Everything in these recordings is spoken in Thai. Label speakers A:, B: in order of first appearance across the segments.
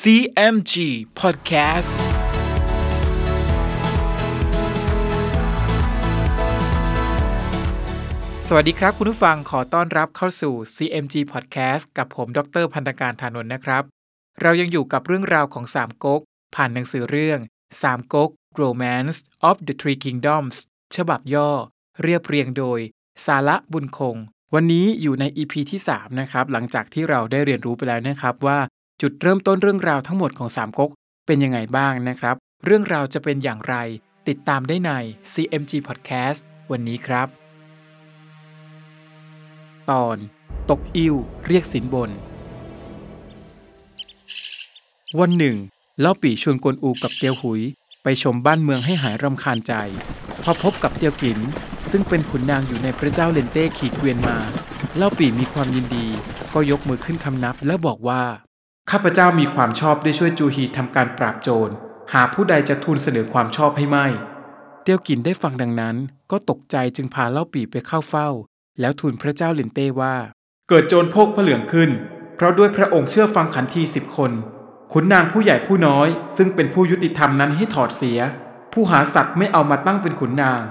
A: CMG Podcast สวัสดีครับคุณผู้ฟังขอต้อนรับเข้าสู่ CMG Podcast กับผม ดรพันธการธานนท์นะครับ เรายังอยู่กับเรื่องราวของสามก๊กผ่านหนังสือเรื่องสามก๊ก Romance of the Three Kingdoms ฉบับย่อ เรียบเรียงโดย สาระบุญคง วันนี้อยู่ใน EP ที่ 3 นะครับ หลังจากที่เราได้เรียนรู้ไปแล้วนะครับว่า จุดเริ่มต้นเรื่องราวทั้งหมดของสามก๊กเป็นยังไงบ้างนะครับ เรื่องราวจะเป็นอย่างไร ติดตามได้ใน CMG Podcast วันนี้ครับ ตอน ตกอิวเรียกสินบน วันหนึ่ง เล่าปี่ชวนกวนอูกับเตียวหุย ไปชมบ้านเมืองให้หายรำคาญใจ พอพบกับเตียวกิน ซึ่งเป็นขุนนางอยู่ในพระเจ้าเลนเต้ขี่เกวียนมา เล่าปี่มีความยินดี ก็ยกมือขึ้นคำนับแล้วบอกว่า ข้าพเจ้ามีความชอบได้ช่วยจูฮีทำการปราบโจร หาผู้ใดจะทูลเสนอความชอบให้ไม่ เตียวกินได้ฟังดังนั้น ก็ตกใจจึงพาเล่าปีไปเข้าเฝ้า แล้วทูลพระเจ้าเลนเต้ว่า เกิดโจรโพกพระเหลืองขึ้น เพราะด้วยพระองค์เชื่อฟังขันทีสิบคนขุนนางผู้ใหญ่ผู้น้อย ซึ่งเป็นผู้ยุติธรรมนั้นให้ถอดเสีย ผู้หาสัตว์ไม่เอามาตั้งเป็นขุนนาง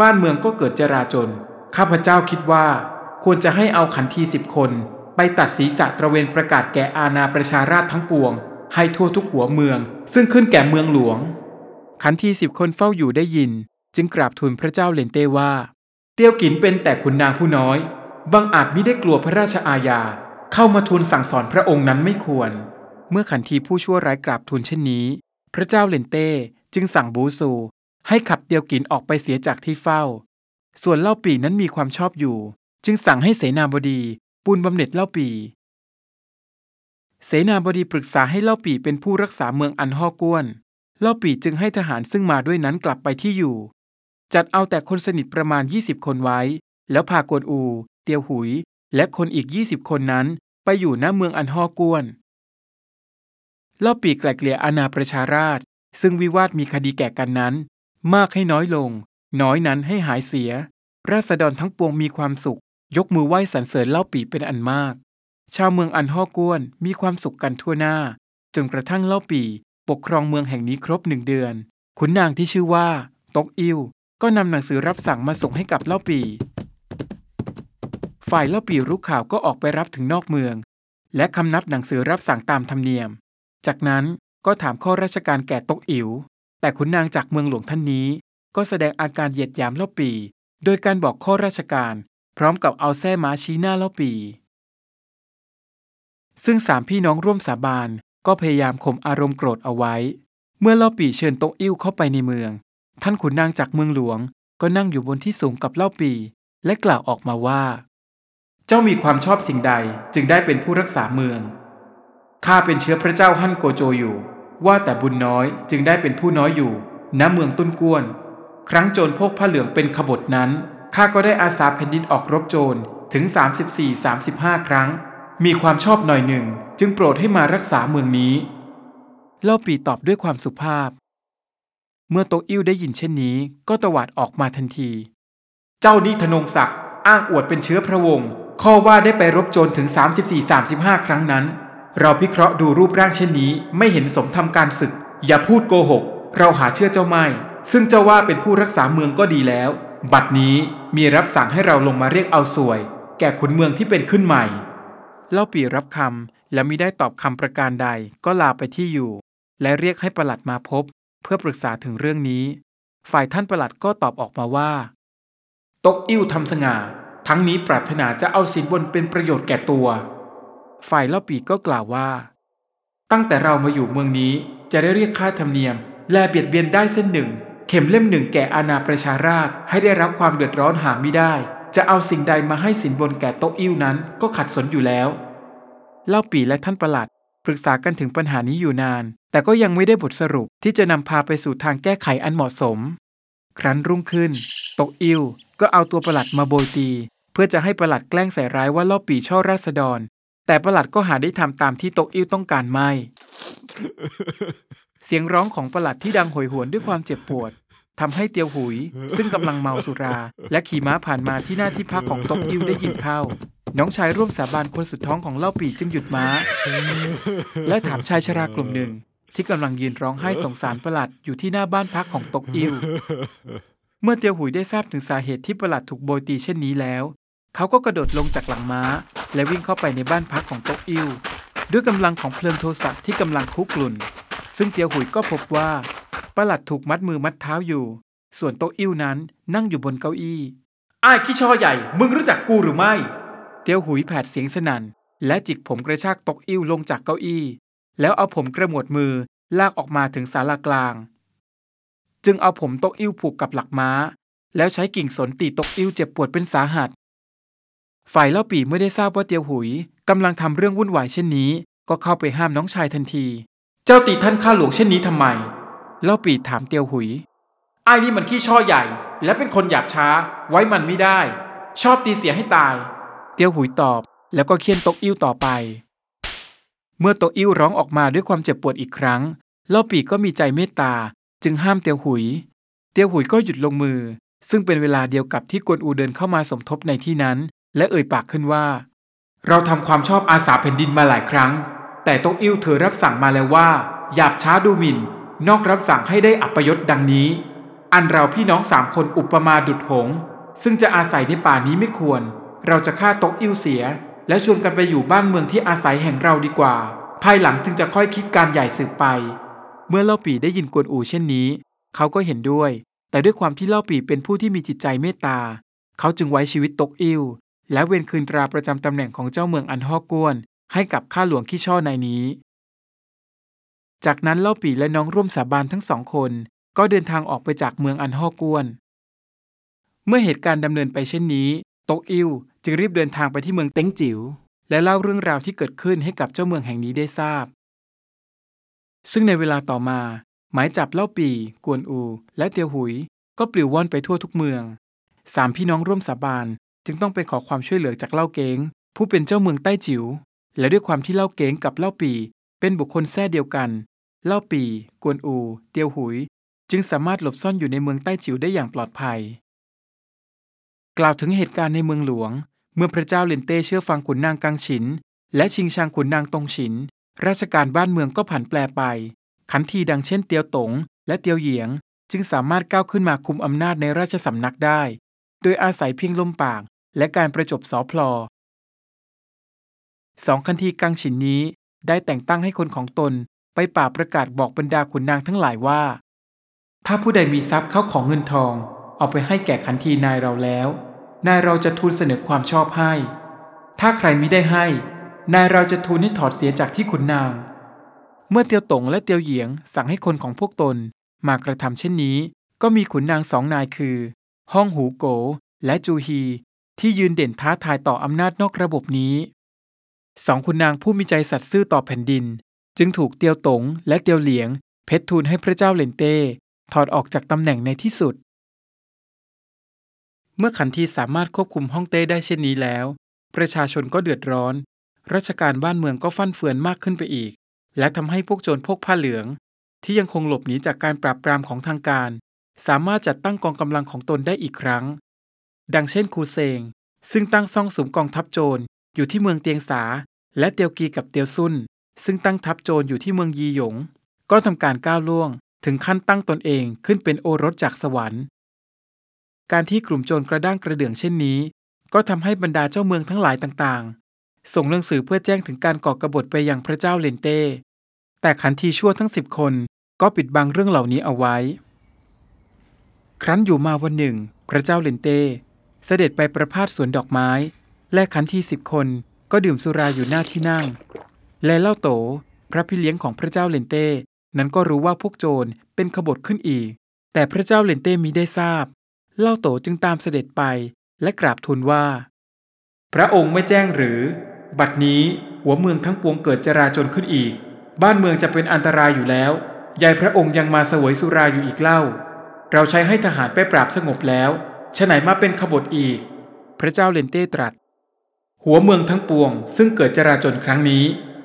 A: บ้านเมืองก็เกิดจราจน ข้าพเจ้าคิดว่า ควรจะให้เอาขันทีสิบคน ไปตัดศีรษะตระเวนประกาศแก่อาณาประชาราชทั้งปวง ให้ทั่วทุกหัวเมือง ซึ่งขึ้นแก่เมืองหลวง ขันทีสิบคนเฝ้าอยู่ได้ยิน จึงกราบทูลพระเจ้าเลนเต้ว่า เตียวกินเป็นแต่ขุนนางผู้น้อยบางอาจมิได้กลัวพระราชอาญา เข้ามาทูลสั่งสอนพระองค์นั้นไม่ควร เมื่อขันทีผู้ชั่วร้ายกราบทูลเช่นนี้ พระเจ้าเลนเต้จึงสั่งบูซู ให้ขับเตียวกินออกไปเสียจากที่เฝ้า ส่วนเล่าปีนั้นมีความชอบอยู่ จึงสั่งให้เสนาบดี ปูนบำเหน็จเล่าปี เสนาบดีปรึกษาให้เล่าปีเป็นผู้รักษาเมืองอันฮอกวน เล่าปีจึงให้ทหารซึ่งมาด้วยนั้นกลับไปที่อยู่ จัดเอาแต่คนสนิทประมาณ 20 คนไว้ แล้วพากวนอู เตียวหุย และคนอีก 20 คนนั้นไปอยู่หน้าเมืองอันฮอกวน เล่าปีไกลเกลี่ยอาณาประชาราช ซึ่งวิวาทมีคดีแก่กันนั้น มากให้น้อยลง น้อยนั้นให้หายเสียราษฎรทั้งปวงมีความสุข ยกมือไหว้สรรเสริญเล่าปีเป็นอันมาก ชาวเมืองอันฮ่อกวนมีความสุขกันทั่วหน้า จนกระทั่งเล่าปีปกครองเมืองแห่งนี้ครบหนึ่งเดือน ขุนนางที่ชื่อว่า ตกอิวก็นำหนังสือรับสั่งมาส่งให้กับเล่าปี ฝ่ายเล่าปีรู้ข่าวก็ออกไปรับถึงนอกเมือง และคำนับหนังสือรับสั่งตามธรรมเนียม จากนั้นก็ถามข้อราชการแก่ตกอิวแต่ขุนนางจากเมืองหลวงท่านนี้ ก็แสดงอาการเหยียดหยามเล่าปี โดยการบอกข้อราชการ ร้อมกับเอาแส้ม้าชี้หน้าเล่าปี ซึ่งสามพี่น้องร่วมสาบานก็พยายามข่มอารมณ์โกรธเอาไว้ เมื่อเล่าปีเชิญโตกอิ่วเข้าไปในเมือง ท่านขุนนางจากเมืองหลวง ก็นั่งอยู่บนที่สูงกับเล่าปี และกล่าวออกมาว่า เจ้ามีความชอบสิ่งใดจึงได้เป็นผู้รักษาเมืองข้าเป็นเชื้อพระเจ้าฮั่นโกโจอยู่ ว่าแต่บุญน้อยจึงได้เป็นผู้น้อยอยู่ณเมืองตุ้นกวน ครั้งโจรพกผ้าเหลืองเป็นขบฏนั้น ข้าก็ได้อาสาแผ่นดินออกรบโจรถึง 34-35 ครั้ง มีความชอบหน่อยหนึ่ง จึงโปรดให้มารักษาเมืองนี้ เล่าปีตอบด้วยความสุภาพ เมื่อโตอิ่วได้ยินเช่นนี้ ก็ตวาดออกมาทันที เจ้านี่ธนงศักดิ์อ้างอวดเป็นเชื้อพระวงศ์ข้อว่าได้ไปรบโจรถึง 34-35 ครั้งนั้น เราพิเคราะห์ดูรูปร่างเช่นนี้ ไม่เห็นสมทำการศึก อย่าพูดโกหก เราหาเชื่อเจ้าไม่ ซึ่งเจ้าว่าเป็นผู้รักษาเมืองก็ดีแล้ว บัดนี้มีรับสั่งให้เราลงมาเรียกเอาสวย แก่ขุนเมืองที่เป็นขึ้นใหม่ เล่าปีรับคำและมิได้ตอบคำประการใดก็ลาไปที่อยู่ และเรียกให้ประหลัดมาพบ เพื่อปรึกษาถึงเรื่องนี้ ฝ่ายท่านประหลัดก็ตอบออกมาว่า ตกอิ่วทำสง่า ทั้งนี้ปรารถนาจะเอาสินบนเป็นประโยชน์แก่ตัว ฝ่ายเล่าปีก็กล่าวว่า ตั้งแต่เรามาอยู่เมืองนี้จะได้เรียกค่าธรรมเนียม และเบียดเบียนได้เส้นหนึ่ง เข็มเล่มหนึ่งแก่อาณาประชาราชให้ได้รับความเดือดร้อนหาไม่ได้ จะเอาสิ่งใดมาให้สินบนแก่โตะอิ่วนั้นก็ขัดสนอยู่แล้ว เล่าปีและท่านประหลัด ปรึกษากันถึงปัญหานี้อยู่นาน แต่ก็ยังไม่ได้บทสรุปที่จะนำพาไปสู่ทางแก้ไขอันเหมาะสม ครั้นรุ่งขึ้นโตกอิวก็เอาตัวประหลัดมาโบยตี เพื่อจะให้ประหลัดแกล้งใส่ร้ายว่าเล่าปีช่อราษฎร แต่ประหลัดก็หาได้ทำตามที่โตกอิวต้องการไม่ เสียงร้องของประหลัดที่ดังโหยหวนด้วยความเจ็บปวดทำให้เตียวหุย ซึ่งกำลังเมาสุรา และขี่ม้าผ่านมาที่หน้าที่พักของตกอิวได้ยินเข้า น้องชายร่วมสาบานคนสุดท้องของเล่าปีจึงหยุดม้า และถามชายชรากลุ่มหนึ่ง ที่กำลังยืนร้องไห้สงสารประหลัดอยู่ที่หน้าบ้านพักของตกอิวเมื่อเตียวหุยได้ทราบถึงสาเหตุที่ประหลัดถูกโบยตีเช่นนี้แล้ว เขาก็กระโดดลงจากหลังม้า และวิ่งเข้าไปในบ้านพักของตกอิว ด้วยกำลังของเพลิงโทรศัพท์ที่กำลังคุกรุ่น ซึ่งเตียวหุยก็พบว่าประหลัดถูกมัดมือมัดเท้าอยู่ ส่วนโตะอิวนั้นนั่งอยู่บนเก้าอี้อ้ายขี้ชอใหญ่ มึงรู้จักกูหรือไม่ เตียวหุยแผดเสียงสนั่น และจิกผมกระชากตกอิวลงจากเก้าอี้ แล้วเอาผมกระหมวดมือลากออกมาถึงศาลากลาง จึงเอาผมตกอิวผูกกับหลักม้า แล้วใช้กิ่งสนตีตกอิวเจ็บปวดเป็นสาหัส ฝ่ายเล่าปีเมื่อได้ทราบว่าเตียวหุยกำลังทำเรื่องวุ่นวายเช่นนี้ ก็เข้าไปห้ามน้องชายทันที เจ้าตีท่านข้าหลวงเช่นนี้ทำไม เล่าปีถามเตียวหุยไอ้นี่มันขี้ช่อใหญ่ และเป็นคนหยาบช้า ไว้มันไม่ได้ ชอบตีเสียให้ตาย เตียวหุยตอบแล้วก็เคียนตกอิ้วต่อไป เมื่อตกอิ้วร้องออกมาด้วยความเจ็บปวดอีกครั้ง เล่าปีก็มีใจเมตตา จึงห้ามเตียวหุย เตียวหุยก็หยุดลงมือ ซึ่งเป็นเวลาเดียวกับที่กวนอูเดินเข้ามาสมทบในที่นั้น และเอ่ยปากขึ้นว่า เราทำความชอบอาสาแผ่นดินมาหลายครั้ง แต่ตกอิ้วเธอรับสั่งมาแล้วว่าหยาบช้าดูหมิ่น นอกรับสั่งให้ได้อัปยศดังนี้ อันเราพี่น้องสามคนอุปมาดุดหง ซึ่งจะอาศัยในป่านี้ไม่ควร เราจะฆ่าตกอิ้วเสีย และชวนกันไปอยู่บ้านเมืองที่อาศัยแห่งเราดีกว่า ภายหลังจึงจะค่อยคิดการใหญ่สืบไป เมื่อเล่าปีได้ยินกวนอูเช่นนี้ เขาก็เห็นด้วย แต่ด้วยความที่เล่าปีเป็นผู้ที่มีจิตใจเมตตา เขาจึงไว้ชีวิตตกอิ้ว และเวนคืนตราประจำตำแหน่งของเจ้าเมืองอันฮอกกวน ให้กับข้าหลวงขี้ช่อในนี้ จากนั้นเล่าปีและน้องร่วมสาบานทั้งสองคน ก็เดินทางออกไปจากเมืองอันฮอกกวน เมื่อเหตุการณ์ดำเนินไปเช่นนี้ ตกอิวจึงรีบเดินทางไปที่เมืองเต็งจิ๋วและเล่าเรื่องราวที่เกิดขึ้นให้กับเจ้าเมืองแห่งนี้ได้ทราบ ซึ่งในเวลาต่อมา หมายจับเล่าปี กวนอู และเตียวหุย ก็ปลิวว่อนไปทั่วทุกเมือง สามพี่น้องร่วมสาบาน จึงต้องไปขอความช่วยเหลือจากเล่าเก้ง ผู้เป็นเจ้าเมืองใต้จิ๋วและด้วยความที่เล่าเก้งกับเล่าปีเป็นบุคคลแท้เดียวกัน เล่าปี กวนอู เตียวหุย จึงสามารถหลบซ่อนอยู่ในเมืองใต้จิ๋วได้อย่างปลอดภัย กล่าวถึงเหตุการณ์ในเมืองหลวง เมื่อพระเจ้าเลนเต้เชื่อฟังขุนนางกังฉิน และชิงชางขุนนางตงฉิน ราชการบ้านเมืองก็ผันแปรไป ขันทีดังเช่นเตียวตงและเตียวเหยียง จึงสามารถก้าวขึ้นมาคุมอำนาจในราชสำนักได้ โดยอาศัยเพียงลมปาก และการประจบสอพลอสองคันทีกังฉินนี้ได้แต่งตั้งให้คนของตนไปป่าประกาศบอกบรรดาขุนนางทั้งหลายว่า ถ้าผู้ใดมีทรัพย์เข้าของเงินทอง เอาไปให้แก่ขันทีนายเราแล้ว นายเราจะทูลเสนอความชอบให้ ถ้าใครมิได้ให้ นายเราจะทูลให้ถอดเสียจากที่ขุนนาง เมื่อเตียวตงและเตียวเหยียงสั่งให้คนของพวกตนมากระทำเช่นนี้ ก็มีขุนนางสองนายคือ ห้องหูโก และจูฮี ที่ยืนเด่นท้าทายต่ออำนาจนอกระบบนี้สองคุณนางผู้มีใจสัตย์ซื่อต่อแผ่นดิน จึงถูกเตียวตงและเตียวเหลียง เพชรทูลให้พระเจ้าเลนเต้ถอดออกจากตำแหน่งในที่สุด เมื่อขันทีสามารถควบคุมฮ่องเต้ได้เช่นนี้แล้ว ประชาชนก็เดือดร้อน ราชการบ้านเมืองก็ฟั่นเฟือนมากขึ้นไปอีก และทำให้พวกโจรพวกผ้าเหลือง ที่ยังคงหลบหนีจากการปราบปรามของทางการ สามารถจัดตั้งกองกำลังของตนได้อีกครั้ง ดังเช่นคูเซง ซึ่งตั้งซ่องสุมกองทัพโจรอยู่ที่เมืองเตียงสา และเตียวกีกับเตียวซุนซึ่งตั้งทัพโจรอยู่ที่เมืองยีหยง ก็ทำการก้าวล่วง ถึงขั้นตั้งตนเองขึ้นเป็นโอรสจากสวรรค์ การที่กลุ่มโจรกระด้างกระเดื่องเช่นนี้ ก็ทำให้บรรดาเจ้าเมืองทั้งหลายต่างๆ ส่งหนังสือเพื่อแจ้งถึงการก่อกบฏไปยังพระเจ้าเลนเต้ แต่ขันทีชั่วทั้งสิบคนก็ปิดบังเรื่องเหล่านี้เอาไว้ ครั้นอยู่มาวันหนึ่ง พระเจ้าเลนเต้ เสด็จไปประพาสสวนดอกไม้ และขันทีสิบคนก็ดื่มสุราอยู่หน้าที่นั่ง และเล่าโต พระพี่เลี้ยงของพระเจ้าเลนเต้ นั้นก็รู้ว่าพวกโจรเป็นขบฏขึ้นอีก แต่พระเจ้าเลนเต้มิได้ทราบ เล่าโตจึงตามเสด็จไปและกราบทูลว่า พระองค์ไม่แจ้งหรือ บัดนี้หัวเมืองทั้งปวงเกิดจราจนขึ้นอีก บ้านเมืองจะเป็นอันตรายอยู่แล้วยายพระองค์ยังมาเสวยสุราอยู่อีกเล่า เราใช้ให้ทหารไปปราบสงบแล้ว ฉไหนมาเป็นขบฏอีก พระเจ้าเลนเต้ตรัส หัวเมืองทั้งปวง ซึ่งเกิดจราจนครั้งนี้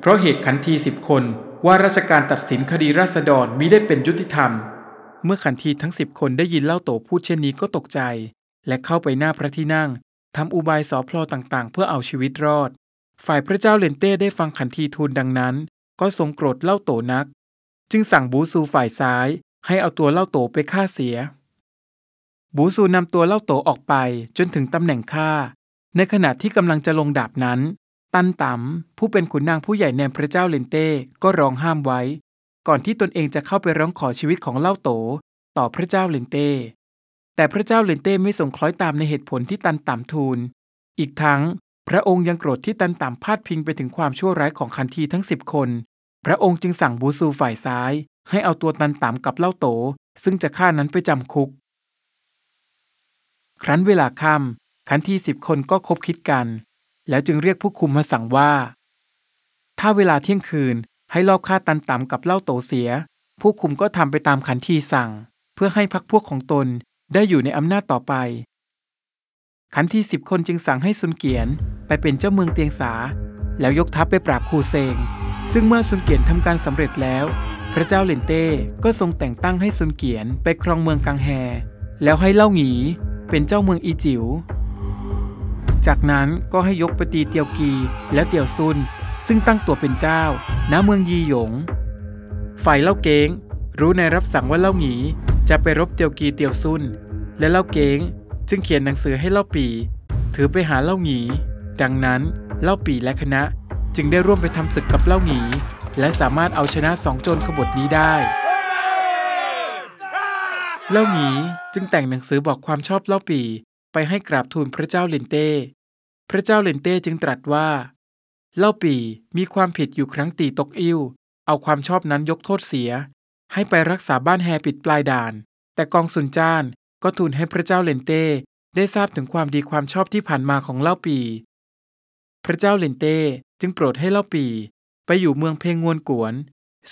A: เพราะเหตุขันทีสิบคนว่าราชการตัดสินคดีราษฎรมิได้เป็นยุติธรรม เมื่อขันทีทั้งสิบคนได้ยินเล่าโตพูดเช่นนี้ก็ตกใจ และเข้าไปหน้าพระที่นั่งทำอุบายสอพลอต่างๆ เพื่อเอาชีวิตรอด ฝ่ายพระเจ้าเลนเต้ได้ฟังขันทีทูลดังนั้น ก็ทรงโกรธเล่าโตนัก จึงสั่งบูซูฝ่ายซ้าย ให้เอาตัวเล่าโตไปฆ่าเสีย บูซูนำตัวเล่าโตออกไปจนถึงตำแหน่งฆ่าในขณะที่กำลังจะลงดาบนั้น ตันต๋ำผู้เป็นขุนนางผู้ใหญ่ในพระเจ้าเลนเต้ก็ร้องห้ามไว้ ก่อนที่ตนเองจะเข้าไปร้องขอชีวิตของเล่าโตต่อพระเจ้าเลนเต้แต่พระเจ้าเลนเต้ไม่ส่งคล้อยตามในเหตุผลที่ตันต๋ำทูล อีกทั้งพระองค์ยังโกรธที่ตันต๋ำพาดพิงไปถึงความชั่วร้ายของคันทีทั้งสิบคน พระองค์จึงสั่งบูซูฝ่ายซ้าย ให้เอาตัวตันต๋ำกับเล่าโต ซึ่งจะฆ่านั้นไปจำคุก ครั้นเวลาค่ำขันทีสิบคนก็คบคิดกัน แล้วจึงเรียกผู้คุมมาสั่งว่า ถ้าเวลาเที่ยงคืนให้ลอบฆ่าตันต๋ำกับเล่าโตเสีย ผู้คุมก็ทำไปตามขันทีสั่ง เพื่อให้พักพวกของตนได้อยู่ในอำนาจต่อไป ขันทีสิบคนจึงสั่งให้ซุนเกียนไปเป็นเจ้าเมืองเตียงสา แล้วยกทัพไปปราบคูเซง ซึ่งเมื่อซุนเกียนทำการสำเร็จแล้ว พระเจ้าเลนเต้ก็ทรงแต่งตั้งให้ซุนเกียนไปครองเมืองกังแฮ แล้วให้เล่าหงี เป็นเจ้าเมืองอีจิว๋ว จากนั้นก็ให้ยกไปตีเตียวกีและเตียวซุน ซึ่งตั้งตัวเป็นเจ้า ณ เมืองยีหยง ฝ่ายเล่าเก้ง รู้ในรับสั่งว่าเล่าหงีจะไปรบเตียวกีเตียวซุน และเล่าเก้ง จึงเขียนหนังสือให้เล่าปี ถือไปหาเล่าหงี ดังนั้นเล่าปีและคณะจึงได้ร่วมไปทำศึกกับเล่าหงี และสามารถเอาชนะสองโจรขบฏนี้ได้ เล่าหงีจึงแต่งหนังสือบอกความชอบเล่าปีไปให้กราบทูลพระเจ้าเลนเต้ พระเจ้าเลนเต้จึงตรัสว่า เล่าปีมีความผิดอยู่ครั้งตีตกอิ้ว เอาความชอบนั้นยกโทษเสีย ให้ไปรักษาบ้านแฮปิดปลายด่าน แต่กองสุนจ้านก็ทูลให้พระเจ้าเลนเต้ได้ทราบถึงความดีความชอบที่ผ่านมาของเล่าปี พระเจ้าเลนเต้จึงโปรดให้เล่าปี ไปอยู่เมืองเพงงวนกวน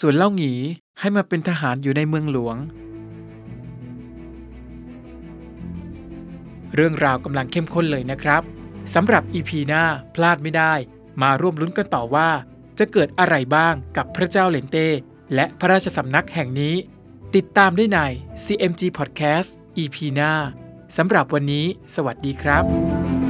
A: ส่วนเล่าหงีให้มาเป็นทหารอยู่ในเมืองหลวง เรื่องราวกำลังเข้มข้นเลยนะครับสำหรับ EP หน้าพลาดไม่ได้ มาร่วมลุ้นกันต่อว่า จะเกิดอะไรบ้างกับพระเจ้าเลนเต้ และพระราชสำนักแห่งนี้ ติดตามได้ใน CMG Podcast EP หน้าสำหรับวันนี้ สวัสดีครับ